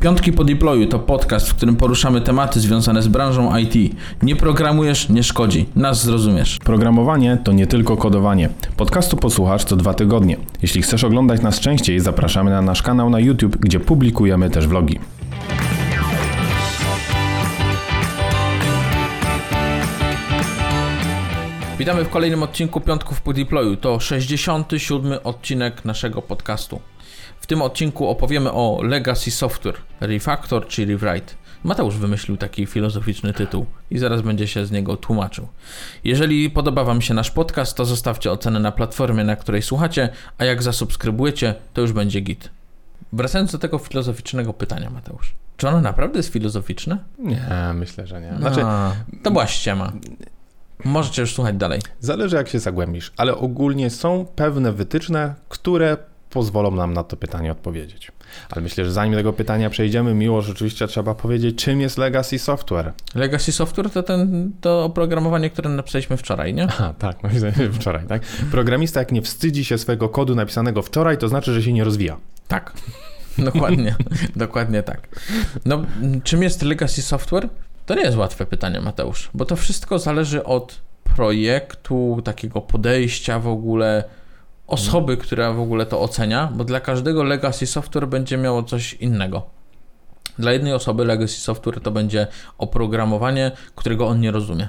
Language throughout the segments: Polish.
Piątki po deployu to podcast, w którym poruszamy tematy związane z branżą IT. Nie programujesz, nie szkodzi. Nas zrozumiesz. Programowanie to nie tylko kodowanie. Podcastu posłuchasz co dwa tygodnie. Jeśli chcesz oglądać nas częściej, zapraszamy na nasz kanał na YouTube, gdzie publikujemy też vlogi. Witamy w kolejnym odcinku Piątków po deployu. To 67 odcinek naszego podcastu. W tym odcinku opowiemy o Legacy Software, Refactor czy Rewrite. Mateusz wymyślił taki filozoficzny tytuł i zaraz będzie się z niego tłumaczył. Jeżeli podoba Wam się nasz podcast, to zostawcie ocenę na platformie, na której słuchacie, a jak zasubskrybujecie, to już będzie git. Wracając do tego filozoficznego pytania, Mateusz. Czy ono naprawdę jest filozoficzne? Nie, myślę, że nie. Znaczy, A, to była ściema. Możecie już słuchać dalej. zależy jak się zagłębisz, ale ogólnie są pewne wytyczne, które pozwolą nam na to pytanie odpowiedzieć. Ale myślę, że zanim do tego pytania przejdziemy, miło rzeczywiście trzeba powiedzieć, czym jest Legacy Software. Legacy Software to ten, to oprogramowanie, które napisaliśmy wczoraj, nie? A, tak, no wczoraj, tak? Programista jak nie wstydzi się swojego kodu napisanego wczoraj, to znaczy, że się nie rozwija. Tak. Dokładnie, dokładnie tak. No, czym jest Legacy Software? To nie jest łatwe pytanie, Mateusz, bo to wszystko zależy od projektu, takiego podejścia w ogóle, osoby, która w ogóle to ocenia, bo dla każdego Legacy Software będzie miało coś innego. Dla jednej osoby Legacy Software to będzie oprogramowanie, którego on nie rozumie.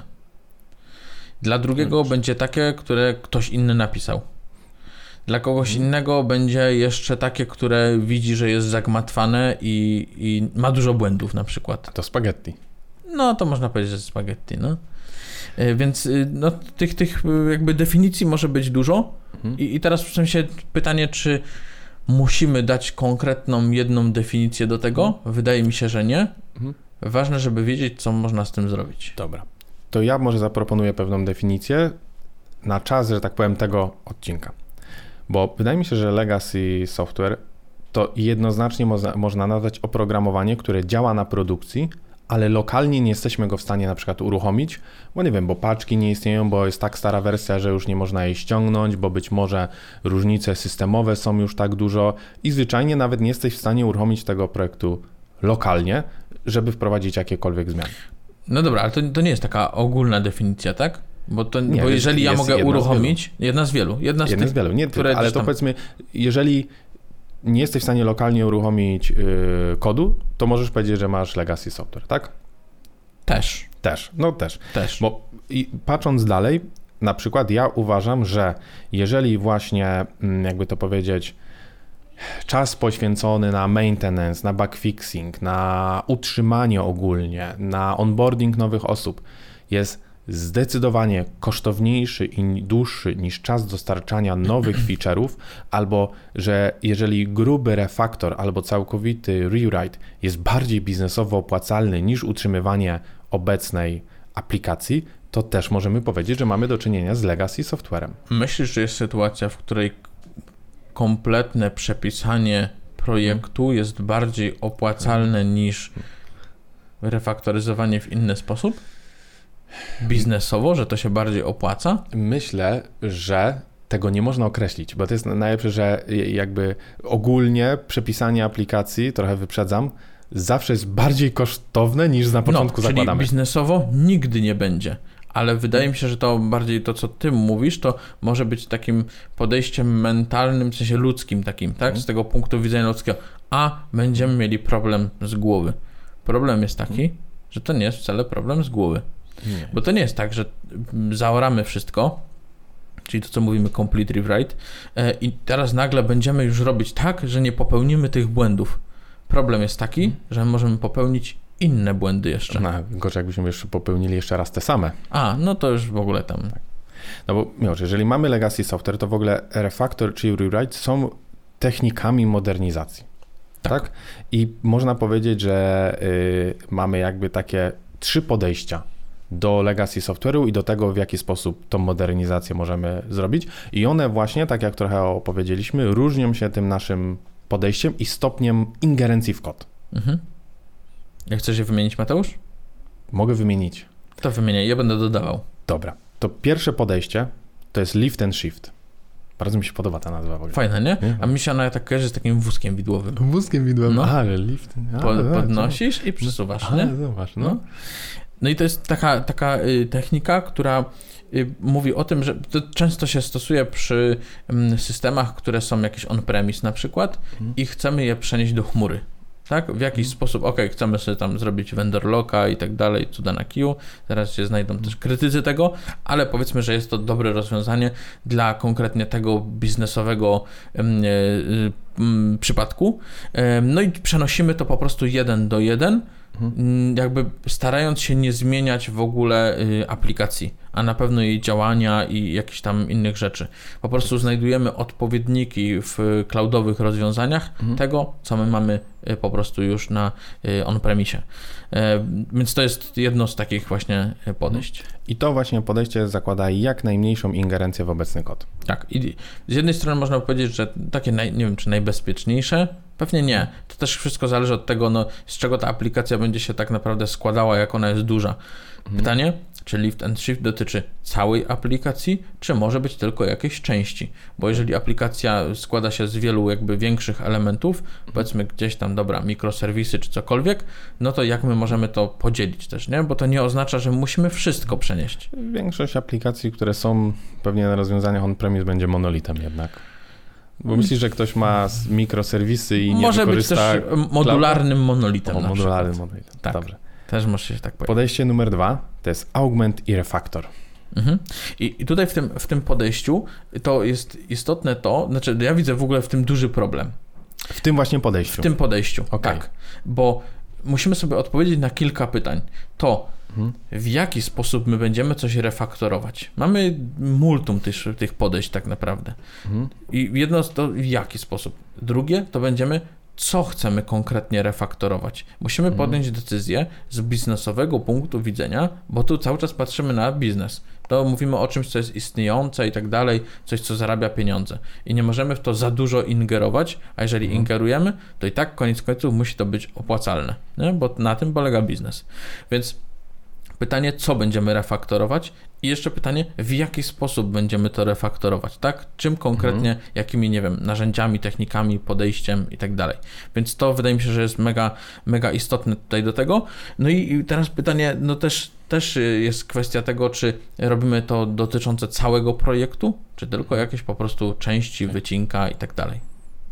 Dla drugiego będzie takie, które ktoś inny napisał. Dla kogoś innego będzie jeszcze takie, które widzi, że jest zagmatwane i, i ma dużo błędów na przykład. To spaghetti. No to można powiedzieć, że spaghetti, no. E, Więc y, no, tych, tych y, jakby definicji może być dużo. I, I teraz w sensie pytanie, czy musimy dać konkretną jedną definicję do tego? Wydaje mi się, że nie. Mhm. Ważne, żeby wiedzieć, co można z tym zrobić. Dobra. To ja może zaproponuję pewną definicję na czas, że tak powiem, tego odcinka. Bo wydaje mi się, że legacy software to jednoznacznie można, można nazwać oprogramowanie, które działa na produkcji, ale lokalnie nie jesteśmy go w stanie na przykład uruchomić, bo nie wiem, bo paczki nie istnieją, bo jest tak stara wersja, że już nie można jej ściągnąć, bo być może różnice systemowe są już tak dużo i zwyczajnie nawet nie jesteś w stanie uruchomić tego projektu lokalnie, żeby wprowadzić jakiekolwiek zmiany. No dobra, ale to, to nie jest taka ogólna definicja, tak? Bo, to, Nie, bo jeżeli ja mogę jedna z uruchomić, jedna z wielu, jedna z Jednym tych, z wielu, nie które ale to tam- powiedzmy, jeżeli nie jesteś w stanie lokalnie uruchomić yy, kodu, to możesz powiedzieć, że masz legacy software, tak? też, Też, no też. też. Bo i patrząc dalej, na przykład ja uważam, że jeżeli właśnie, mm, jakby to powiedzieć, czas poświęcony na maintenance, na backfixing, na utrzymanie ogólnie, na onboarding nowych osób jest zdecydowanie kosztowniejszy i dłuższy niż czas dostarczania nowych feature'ów, albo że jeżeli gruby refaktor albo całkowity rewrite jest bardziej biznesowo opłacalny niż utrzymywanie obecnej aplikacji, to też możemy powiedzieć, że mamy do czynienia z legacy softwarem. Myślisz, że jest sytuacja, w której kompletne przepisanie projektu jest bardziej opłacalne niż refaktoryzowanie w inny sposób? Biznesowo, że to się bardziej opłaca? Myślę, że tego nie można określić, bo to jest najlepsze, że jakby ogólnie przepisanie aplikacji, trochę wyprzedzam, zawsze jest bardziej kosztowne niż na początku no, czyli zakładamy. biznesowo nigdy nie będzie. Ale wydaje mi się, że to bardziej to, co ty mówisz, to może być takim podejściem mentalnym, w sensie ludzkim takim, tak? Mhm. Z tego punktu widzenia ludzkiego. A będziemy mieli problem z głowy. Problem jest taki, że to nie jest wcale problem z głowy. Nie. Bo to nie jest tak, że mm, zaoramy wszystko, czyli to, co mówimy complete rewrite, e, i teraz nagle będziemy już robić tak, że nie popełnimy tych błędów. Problem jest taki, że możemy popełnić inne błędy jeszcze. No, gorzej jakbyśmy jeszcze popełnili jeszcze raz te same. A, no to już w ogóle tam. No bo Miłosz, jeżeli mamy legacy software, to w ogóle refactor czy rewrite są technikami modernizacji. Tak. I można powiedzieć, że y, mamy jakby takie trzy podejścia do legacy software'u i do tego, w jaki sposób tą modernizację możemy zrobić. I one właśnie, tak jak trochę opowiedzieliśmy, różnią się tym naszym podejściem i stopniem ingerencji w kod. Mhm. Jak chcesz je wymienić, Mateusz? Mogę wymienić. To wymieniaj, ja będę dodawał. Dobra. To pierwsze podejście to jest lift and shift. Bardzo mi się podoba ta nazwa w ogóle. Fajna, nie? Nie? A mi się ona tak kojarzy z takim wózkiem widłowym. Wózkiem widłem. No. No. Ale lift. A, Po, no, podnosisz i przesuwasz, Ale nie? zobacz, no. No. No i to jest taka, taka y, technika, która y, mówi o tym, że to często się stosuje przy mm, systemach, które są jakieś on-premise na przykład Mhm. i chcemy je przenieść do chmury. Tak? W jakiś sposób, ok, chcemy sobie tam zrobić vendor locka i tak dalej, cuda na kiju. Teraz się znajdą też krytycy tego, ale powiedzmy, że jest to dobre rozwiązanie dla konkretnie tego biznesowego em, e, y, mm, przypadku. Em, No i przenosimy to po prostu jeden do jeden, mm, jakby starając się nie zmieniać w ogóle y, aplikacji, a na pewno jej działania i jakichś tam innych rzeczy. Po prostu znajdujemy odpowiedniki w cloudowych rozwiązaniach tego, co my mamy y, po prostu już na y, on-premisie. Więc to jest jedno z takich właśnie podejść. I to właśnie podejście zakłada jak najmniejszą ingerencję w obecny kod. Tak, i z jednej strony można powiedzieć, że takie, naj, nie wiem, czy najbezpieczniejsze, pewnie nie. To też wszystko zależy od tego, no, z czego ta aplikacja będzie się tak naprawdę składała, jak ona jest duża. Pytanie, czy lift and shift dotyczy całej aplikacji, czy może być tylko jakiejś części? Bo jeżeli aplikacja składa się z wielu jakby większych elementów, powiedzmy gdzieś tam, dobra, mikroserwisy czy cokolwiek, no to jak my możemy to podzielić też, nie? Bo to nie oznacza, że musimy wszystko przenieść. Większość aplikacji, które są pewnie na rozwiązaniach on-premise będzie monolitem jednak. Bo myślisz, że ktoś ma mikroserwisy i nie Może być też modularnym monolitem O, modularnym monolitem. Tak. Dobrze. Też może się tak powiedzieć. Podejście numer dwa to jest augment i refactor. Mhm. I, I tutaj w tym, w tym podejściu to jest istotne to, znaczy ja widzę w ogóle w tym duży problem. W tym właśnie podejściu. W tym podejściu, Okej. tak. Bo musimy sobie odpowiedzieć na kilka pytań. To. W jaki sposób my będziemy coś refaktorować. Mamy multum tych, tych podejść tak naprawdę. Mhm. I jedno to w jaki sposób. Drugie to będziemy co chcemy konkretnie refaktorować. Musimy Mhm. podjąć decyzję z biznesowego punktu widzenia, bo tu cały czas patrzymy na biznes. To mówimy o czymś, co jest istniejące i tak dalej, coś, co zarabia pieniądze. I nie możemy w to za dużo ingerować, a jeżeli Mhm. ingerujemy, to i tak koniec końców musi to być opłacalne, nie? bo na tym polega biznes. Więc pytanie, co będziemy refaktorować i jeszcze pytanie, w jaki sposób będziemy to refaktorować, tak? Czym konkretnie, jakimi, nie wiem, narzędziami, technikami, podejściem i tak dalej. Więc to wydaje mi się, że jest mega, mega istotne tutaj do tego. No i, i teraz pytanie, no też, też jest kwestia tego, czy robimy to dotyczące całego projektu, czy tylko jakieś po prostu części, wycinka i tak dalej.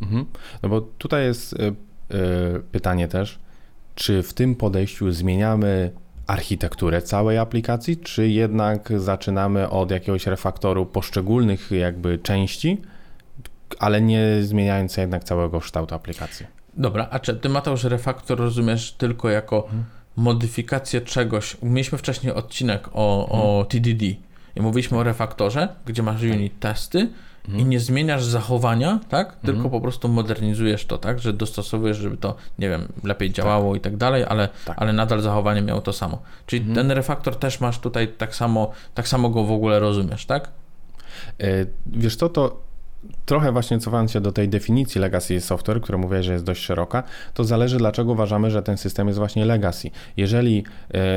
Mhm. No bo tutaj jest y, y, pytanie też, czy w tym podejściu zmieniamy architekturę całej aplikacji, czy jednak zaczynamy od jakiegoś refaktoru poszczególnych jakby części, ale nie zmieniając jednak całego kształtu aplikacji. Dobra, a czy ty Mateusz refaktor rozumiesz tylko jako modyfikację czegoś? Mieliśmy wcześniej odcinek o, o TDD i mówiliśmy o refaktorze, gdzie masz unit testy i nie zmieniasz zachowania, tak? Tylko po prostu modernizujesz to, tak? Że dostosowujesz, żeby to, nie wiem, lepiej działało i tak dalej, ale, Tak. ale nadal zachowanie miało to samo. Czyli ten refaktor też masz tutaj tak samo, tak samo go w ogóle rozumiesz, tak? Y, Wiesz co, to trochę właśnie cofając się do tej definicji legacy software, która mówię, że jest dość szeroka, to zależy dlaczego uważamy, że ten system jest właśnie legacy. Jeżeli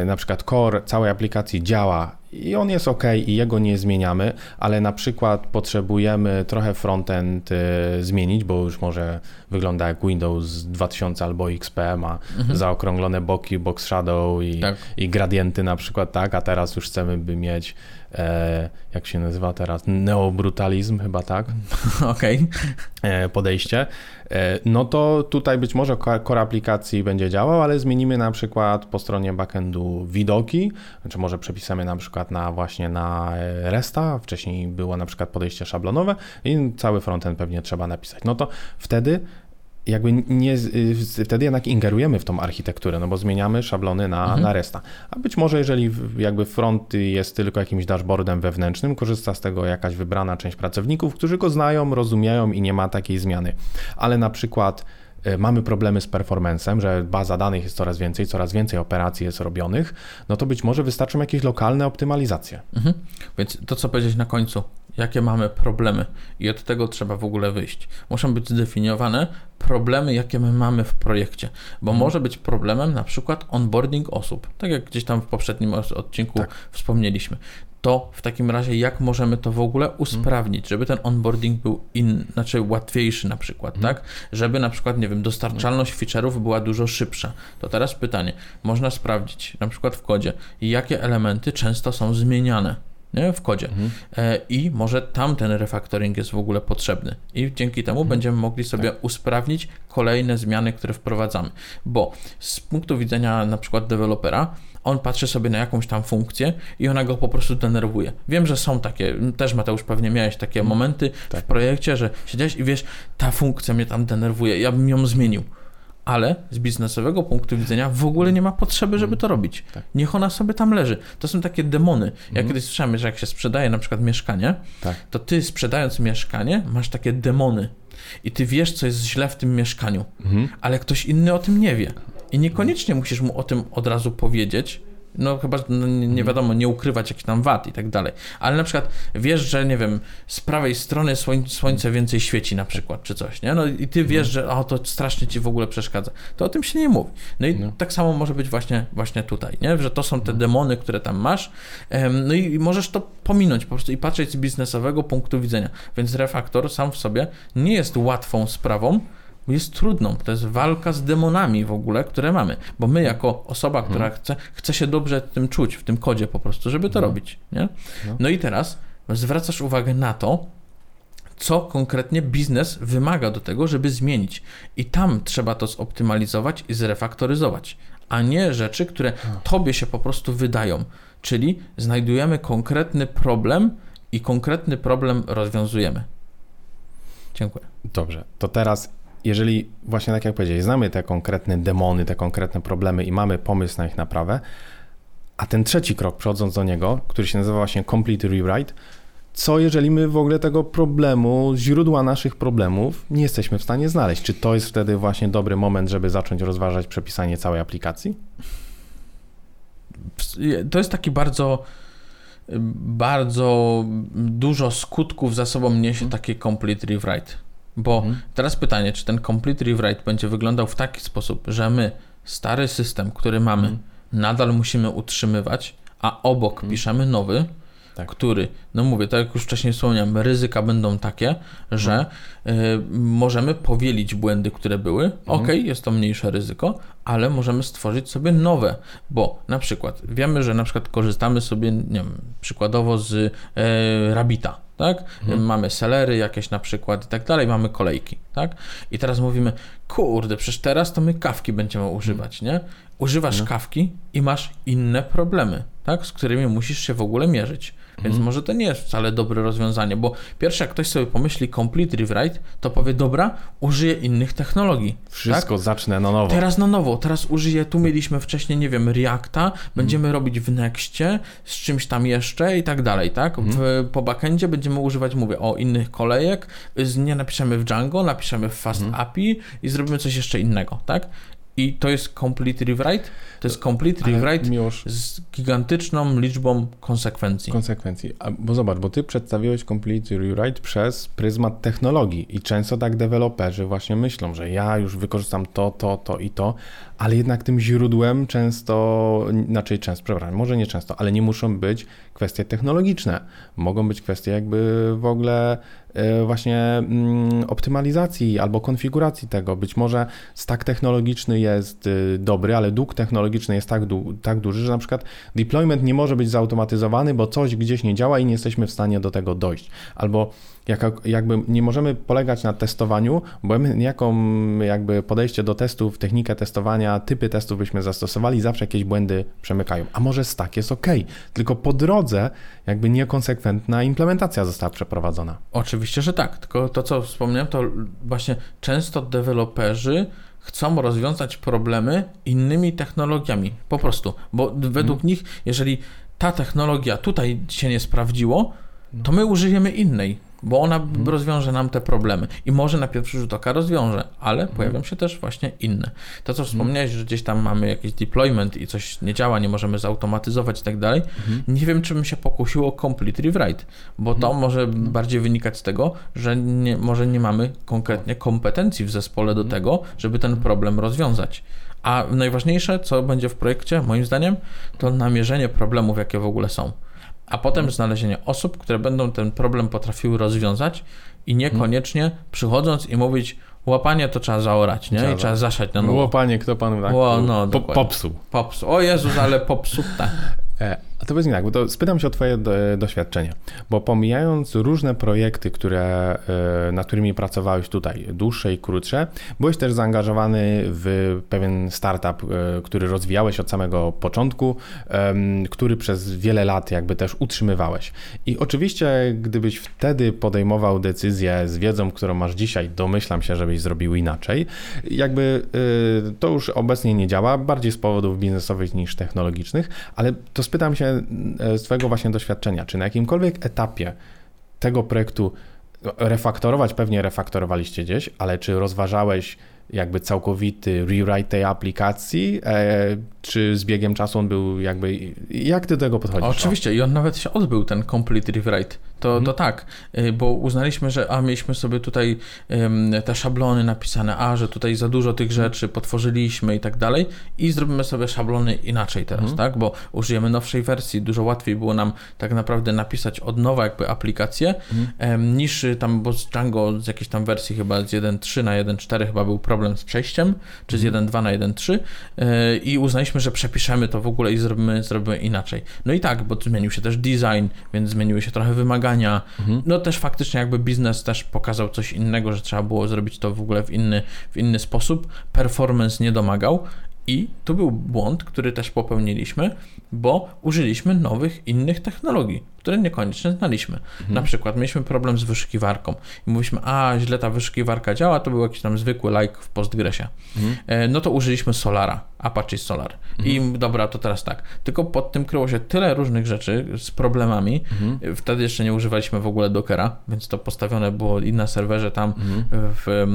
y, na przykład core całej aplikacji działa i on jest ok i jego nie zmieniamy, ale na przykład potrzebujemy trochę frontend y, zmienić, bo już może wygląda jak Windows 2000 albo XP, ma zaokrąglone boki, box shadow i, Tak. i gradienty na przykład, tak, a teraz już chcemy by mieć, e, jak się nazywa teraz, neobrutalizm chyba, tak, Okej. e, podejście, e, no to tutaj być może core aplikacji będzie działał, ale zmienimy na przykład po stronie backendu widoki, czy może przepisamy na przykład na właśnie na e, RESTA, wcześniej było na przykład podejście szablonowe i cały frontend pewnie trzeba napisać. No to wtedy jakby nie, y, wtedy jednak ingerujemy w tą architekturę, no bo zmieniamy szablony na, na RESTA. A być może jeżeli jakby front jest tylko jakimś dashboardem wewnętrznym, korzysta z tego jakaś wybrana część pracowników, którzy go znają, rozumieją i nie ma takiej zmiany. Ale na przykład y, mamy problemy z performance'em, że baza danych jest coraz więcej, coraz więcej operacji jest robionych, no to być może wystarczą jakieś lokalne optymalizacje. Mhm. Więc to, co powiedzieć na końcu, jakie mamy problemy i od tego trzeba w ogóle wyjść. Muszą być zdefiniowane problemy, jakie my mamy w projekcie, bo może być problemem na przykład onboarding osób, tak jak gdzieś tam w poprzednim odcinku Tak. wspomnieliśmy. To w takim razie, jak możemy to w ogóle usprawnić, żeby ten onboarding był in, znaczy łatwiejszy na przykład, tak? Żeby na przykład, nie wiem, dostarczalność feature'ów była dużo szybsza. To teraz pytanie, można sprawdzić na przykład w kodzie, jakie elementy często są zmieniane nie? w kodzie. E, I może tam ten refactoring jest w ogóle potrzebny. I dzięki temu będziemy mogli sobie usprawnić kolejne zmiany, które wprowadzamy. Bo z punktu widzenia na przykład dewelopera, on patrzy sobie na jakąś tam funkcję i ona go po prostu denerwuje. Wiem, że są takie, też Mateusz pewnie miałeś takie momenty w projekcie, że siedziałeś i wiesz, ta funkcja mnie tam denerwuje, ja bym ją zmienił. Ale z biznesowego punktu widzenia w ogóle nie ma potrzeby, żeby to robić. Tak. Niech ona sobie tam leży. To są takie demony. Ja kiedyś słyszałem, że jak się sprzedaje na przykład mieszkanie, Tak. to ty sprzedając mieszkanie masz takie demony i ty wiesz, co jest źle w tym mieszkaniu, Mhm. ale ktoś inny o tym nie wie. I niekoniecznie musisz mu o tym od razu powiedzieć, no chyba, no, nie, nie wiadomo, nie ukrywać jakichś tam wad i tak dalej. Ale na przykład wiesz, że nie wiem, z prawej strony słoń, słońce więcej świeci na przykład, czy coś, nie? No i ty wiesz, że o, to strasznie ci w ogóle przeszkadza. To o tym się nie mówi. No i No. tak samo może być właśnie, właśnie tutaj, nie? Że to są te demony, które tam masz, no i możesz to pominąć po prostu i patrzeć z biznesowego punktu widzenia. Więc refaktor sam w sobie nie jest łatwą sprawą, jest trudną. To jest walka z demonami w ogóle, które mamy. Bo my, jako osoba, która chce, chce się dobrze tym czuć, w tym kodzie po prostu, żeby to robić. Nie? No. No i teraz zwracasz uwagę na to, co konkretnie biznes wymaga do tego, żeby zmienić. I tam trzeba to zoptymalizować i zrefaktoryzować, a nie rzeczy, które tobie się po prostu wydają. Czyli znajdujemy konkretny problem i konkretny problem rozwiązujemy. Dziękuję. Dobrze, to teraz, jeżeli właśnie tak jak powiedziałeś, znamy te konkretne demony, te konkretne problemy i mamy pomysł na ich naprawę, a ten trzeci krok, przechodząc do niego, który się nazywa właśnie Complete Rewrite, co jeżeli my w ogóle tego problemu, źródła naszych problemów nie jesteśmy w stanie znaleźć? Czy to jest wtedy właśnie dobry moment, żeby zacząć rozważać przepisanie całej aplikacji? To jest taki bardzo, bardzo dużo skutków za sobą niesie takie complete rewrite. Bo teraz pytanie, czy ten complete rewrite będzie wyglądał w taki sposób, że my stary system, który mamy, nadal musimy utrzymywać, a obok piszemy nowy, Tak. który, no mówię, tak jak już wcześniej wspomniałem, ryzyka będą takie, że y, możemy powielić błędy, które były. Ok, jest to mniejsze ryzyko, ale możemy stworzyć sobie nowe, bo na przykład wiemy, że na przykład korzystamy sobie, nie wiem, przykładowo z y, Rabita. Tak? Mamy selery jakieś na przykład i tak dalej, mamy kolejki, tak? I teraz mówimy, kurde, przecież teraz to my kawki będziemy używać, nie? Używasz kawki i masz inne problemy, tak? Z którymi musisz się w ogóle mierzyć. Więc może to nie jest wcale dobre rozwiązanie, bo pierwsze jak ktoś sobie pomyśli complete rewrite, to powie, dobra, użyję innych technologii. Wszystko tak? zacznę na nowo. Teraz na nowo, teraz użyję, tu mieliśmy wcześniej, nie wiem, Reacta, będziemy robić w Nextie, z czymś tam jeszcze i tak dalej, tak? W, po backendzie będziemy używać, mówię, o innych kolejek, z, nie napiszemy w Django, napiszemy w Fast API i zrobimy coś jeszcze innego, tak? I to jest complete rewrite, to jest complete rewrite z gigantyczną liczbą konsekwencji. konsekwencji. A, bo zobacz, bo ty przedstawiłeś Complete Rewrite przez pryzmat technologii i często tak deweloperzy właśnie myślą, że ja już wykorzystam to, to, to i to, ale jednak tym źródłem często, znaczy często, przepraszam, może nie często, ale nie muszą być kwestie technologiczne. Mogą być kwestie jakby w ogóle e, właśnie mm, optymalizacji albo konfiguracji tego. Być może stack technologiczny jest y, dobry, ale dług technologiczny jest tak, du- tak duży, że na przykład deployment nie może być zautomatyzowany, bo coś gdzieś nie działa i nie jesteśmy w stanie do tego dojść. Albo jakby nie możemy polegać na testowaniu, bo jaką jakby podejście do testów, technikę testowania, typy testów byśmy zastosowali, zawsze jakieś błędy przemykają. A może stack jest ok, tylko po drodze jakby niekonsekwentna implementacja została przeprowadzona. Oczywiście, że tak. Tylko to, co wspomniałem, to właśnie często deweloperzy chcą rozwiązać problemy innymi technologiami. Po prostu. Bo według nich, jeżeli ta technologia tutaj się nie sprawdziło, to my użyjemy innej. Bo ona hmm. rozwiąże nam te problemy. I może na pierwszy rzut oka rozwiąże, ale hmm. pojawią się też właśnie inne. To, co wspomniałeś, że gdzieś tam mamy jakiś deployment i coś nie działa, nie możemy zautomatyzować i tak dalej, nie wiem, czy bym się pokusił o complete rewrite, bo to może bardziej wynikać z tego, że nie, może nie mamy konkretnie kompetencji w zespole do tego, żeby ten problem rozwiązać. A najważniejsze, co będzie w projekcie, moim zdaniem, to namierzenie problemów, jakie w ogóle są. A potem znalezienie osób, które będą ten problem potrafiły rozwiązać i niekoniecznie przychodząc i mówić, łapanie to trzeba zaorać, nie? Trzeba. I trzeba zasiać na nowo. Łapanie, kto panu tak? Ło, no, po, popsuł. Popsuł. O Jezus, ale popsuł, tak. E, a to powiedz tak, bo to spytam się o Twoje doświadczenie, bo pomijając różne projekty, które, e, nad którymi pracowałeś tutaj, dłuższe i krótsze, byłeś też zaangażowany w pewien startup, e, który rozwijałeś od samego początku, który przez wiele lat jakby też utrzymywałeś. I oczywiście, gdybyś wtedy podejmował decyzję z wiedzą, którą masz dzisiaj, domyślam się, żebyś zrobił inaczej, jakby to już obecnie nie działa, bardziej z powodów biznesowych niż technologicznych, ale to spytam się e, z Twojego właśnie doświadczenia, czy na jakimkolwiek etapie tego projektu no, refaktorować, pewnie refaktorowaliście gdzieś, ale czy rozważałeś jakby całkowity rewrite tej aplikacji, e, czy z biegiem czasu on był jakby, jak ty do tego podchodzisz? Oczywiście i on nawet się odbył, ten complete rewrite, to, mhm. to tak, y, bo uznaliśmy, że a mieliśmy sobie tutaj um, te szablony napisane, a że tutaj za dużo tych rzeczy potworzyliśmy i tak dalej i zrobimy sobie szablony inaczej teraz, mhm. tak, bo użyjemy nowszej wersji, dużo łatwiej było nam tak naprawdę napisać od nowa jakby aplikację, mhm. um, niż tam, bo z Django z jakiejś tam wersji chyba z 1.3 na 1.4 chyba był problem z przejściem, czy z 1.2 mhm. na 1.3 yy, i uznaliśmy, że przepiszemy to w ogóle i zrobimy, zrobimy inaczej. No i tak, bo zmienił się też design, więc zmieniły się trochę wymagania. Mhm. No też faktycznie jakby biznes też pokazał coś innego, że trzeba było zrobić to w ogóle w inny, w inny sposób. Performance nie domagał i tu był błąd, który też popełniliśmy, bo użyliśmy nowych, innych technologii które niekoniecznie znaliśmy. Mhm. Na przykład mieliśmy problem z wyszukiwarką i mówiliśmy, a źle ta wyszukiwarka działa, to był jakiś tam zwykły like w Postgresie. Mhm. E, no to użyliśmy Solara, Apache Solar. Mhm. I dobra, to teraz tak. Tylko pod tym kryło się tyle różnych rzeczy z problemami. Mhm. Wtedy jeszcze nie używaliśmy w ogóle Dockera, więc to postawione było i na serwerze tam, mhm. w,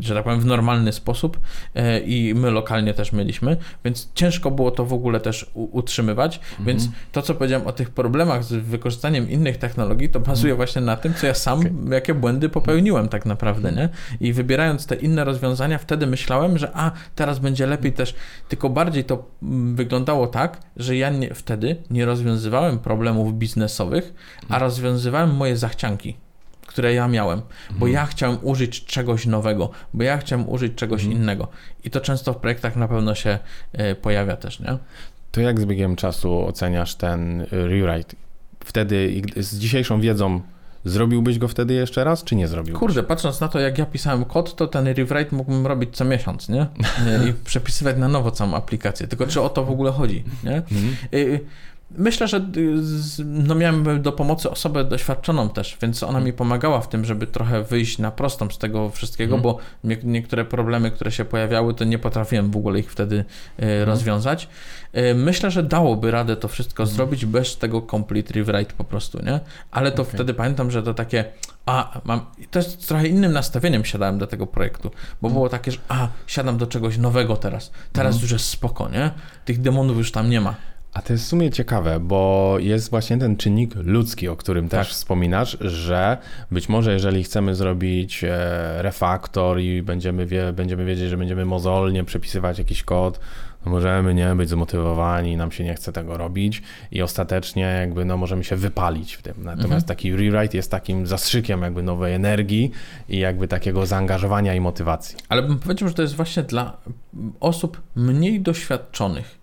że tak powiem, w normalny sposób e, i my lokalnie też mieliśmy, więc ciężko było to w ogóle też utrzymywać, mhm. więc to, co powiedziałem o tych problemach z wykorzystaniem wykorzystaniem innych technologii, to bazuje właśnie na tym, co ja sam, okay. jakie błędy popełniłem tak naprawdę, nie? I wybierając te inne rozwiązania, wtedy myślałem, że a, teraz będzie lepiej też, tylko bardziej to mm, wyglądało tak, że ja nie, wtedy nie rozwiązywałem problemów biznesowych, a rozwiązywałem moje zachcianki które ja miałem, bo mhm. ja chciałem użyć czegoś nowego, bo ja chciałem użyć czegoś mhm. innego. I to często w projektach na pewno się y, pojawia też, nie? To jak z biegiem czasu oceniasz ten rewrite? Wtedy z dzisiejszą wiedzą Zrobiłbyś go wtedy jeszcze raz, czy nie zrobiłbyś? Kurde, patrząc na to, jak ja pisałem kod, to ten rewrite mógłbym robić co miesiąc, nie? I przepisywać na nowo całą aplikację. Tylko czy o to w ogóle chodzi, nie? Mhm. Y, Myślę, że y, no miałem do pomocy osobę doświadczoną też, więc ona mi pomagała w tym, żeby trochę wyjść na prostą z tego wszystkiego, mm. bo niektóre problemy, które się pojawiały, to nie potrafiłem w ogóle ich wtedy mm. rozwiązać. Y, myślę, że dałoby radę to wszystko mm. zrobić bez tego complete rewrite po prostu, nie? Ale to okay. wtedy pamiętam, że to takie, a mam, to jest trochę innym nastawieniem siadałem do tego projektu, bo mhm. było takie, że a, siadam do czegoś nowego teraz, teraz mhm. już jest spoko, nie? Tych demonów już tam nie ma. A to jest w sumie ciekawe, bo jest właśnie ten czynnik ludzki, o którym też tak. wspominasz, że być może jeżeli chcemy zrobić e, refaktor i będziemy, wie, będziemy wiedzieć, że będziemy mozolnie przepisywać jakiś kod, no możemy nie być zmotywowani, nam się nie chce tego robić i ostatecznie jakby no możemy się wypalić w tym. Natomiast mhm. taki rewrite jest takim zastrzykiem jakby nowej energii i jakby takiego zaangażowania i motywacji. Ale bym powiedział, że to jest właśnie dla osób mniej doświadczonych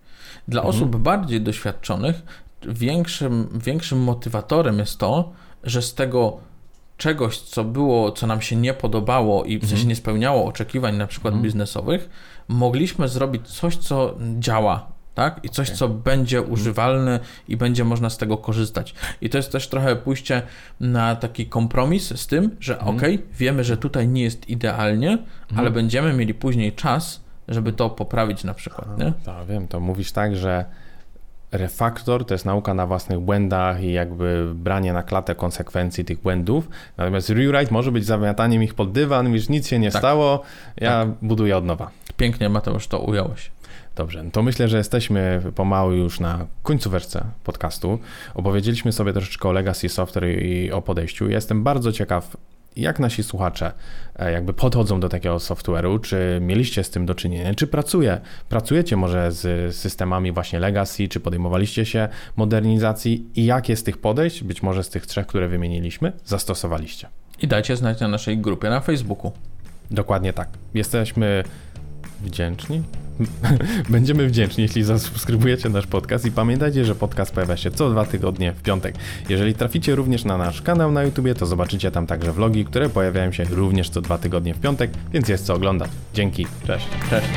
dla mhm. osób bardziej doświadczonych większym, większym motywatorem jest to, że z tego czegoś, co było, co nam się nie podobało i w sensie mhm. nie spełniało oczekiwań na przykład mhm. biznesowych, mogliśmy zrobić coś, co działa, tak? I coś, okay. co będzie mhm. używalne i będzie można z tego korzystać. I to jest też trochę pójście na taki kompromis z tym, że mhm. ok, wiemy, że tutaj nie jest idealnie, mhm. ale będziemy mieli później czas żeby to poprawić na przykład, nie? Tak, wiem, to mówisz tak, że refaktor to jest nauka na własnych błędach i jakby branie na klatę konsekwencji tych błędów. Natomiast rewrite może być zamiataniem ich pod dywan, już nic się nie Tak. stało, ja Tak. buduję od nowa. Pięknie, Mateusz, to ująłeś. Dobrze, to myślę, że jesteśmy pomału już na końcóweczce podcastu. Opowiedzieliśmy sobie troszeczkę o Legacy Software i o podejściu. Jestem bardzo ciekaw, jak nasi słuchacze e, jakby podchodzą do takiego software'u, czy mieliście z tym do czynienia, czy pracuje, pracujecie może z systemami właśnie Legacy, czy podejmowaliście się modernizacji i jakie z tych podejść, być może z tych trzech, które wymieniliśmy, zastosowaliście. I dajcie znać na naszej grupie na Facebooku. Dokładnie tak. Jesteśmy wdzięczni. Będziemy wdzięczni, jeśli zasubskrybujecie nasz podcast i pamiętajcie, że podcast pojawia się co dwa tygodnie w piątek. Jeżeli traficie również na nasz kanał na YouTube, to zobaczycie tam także vlogi, które pojawiają się również co dwa tygodnie w piątek, więc jest co oglądać. Dzięki, cześć. Cześć.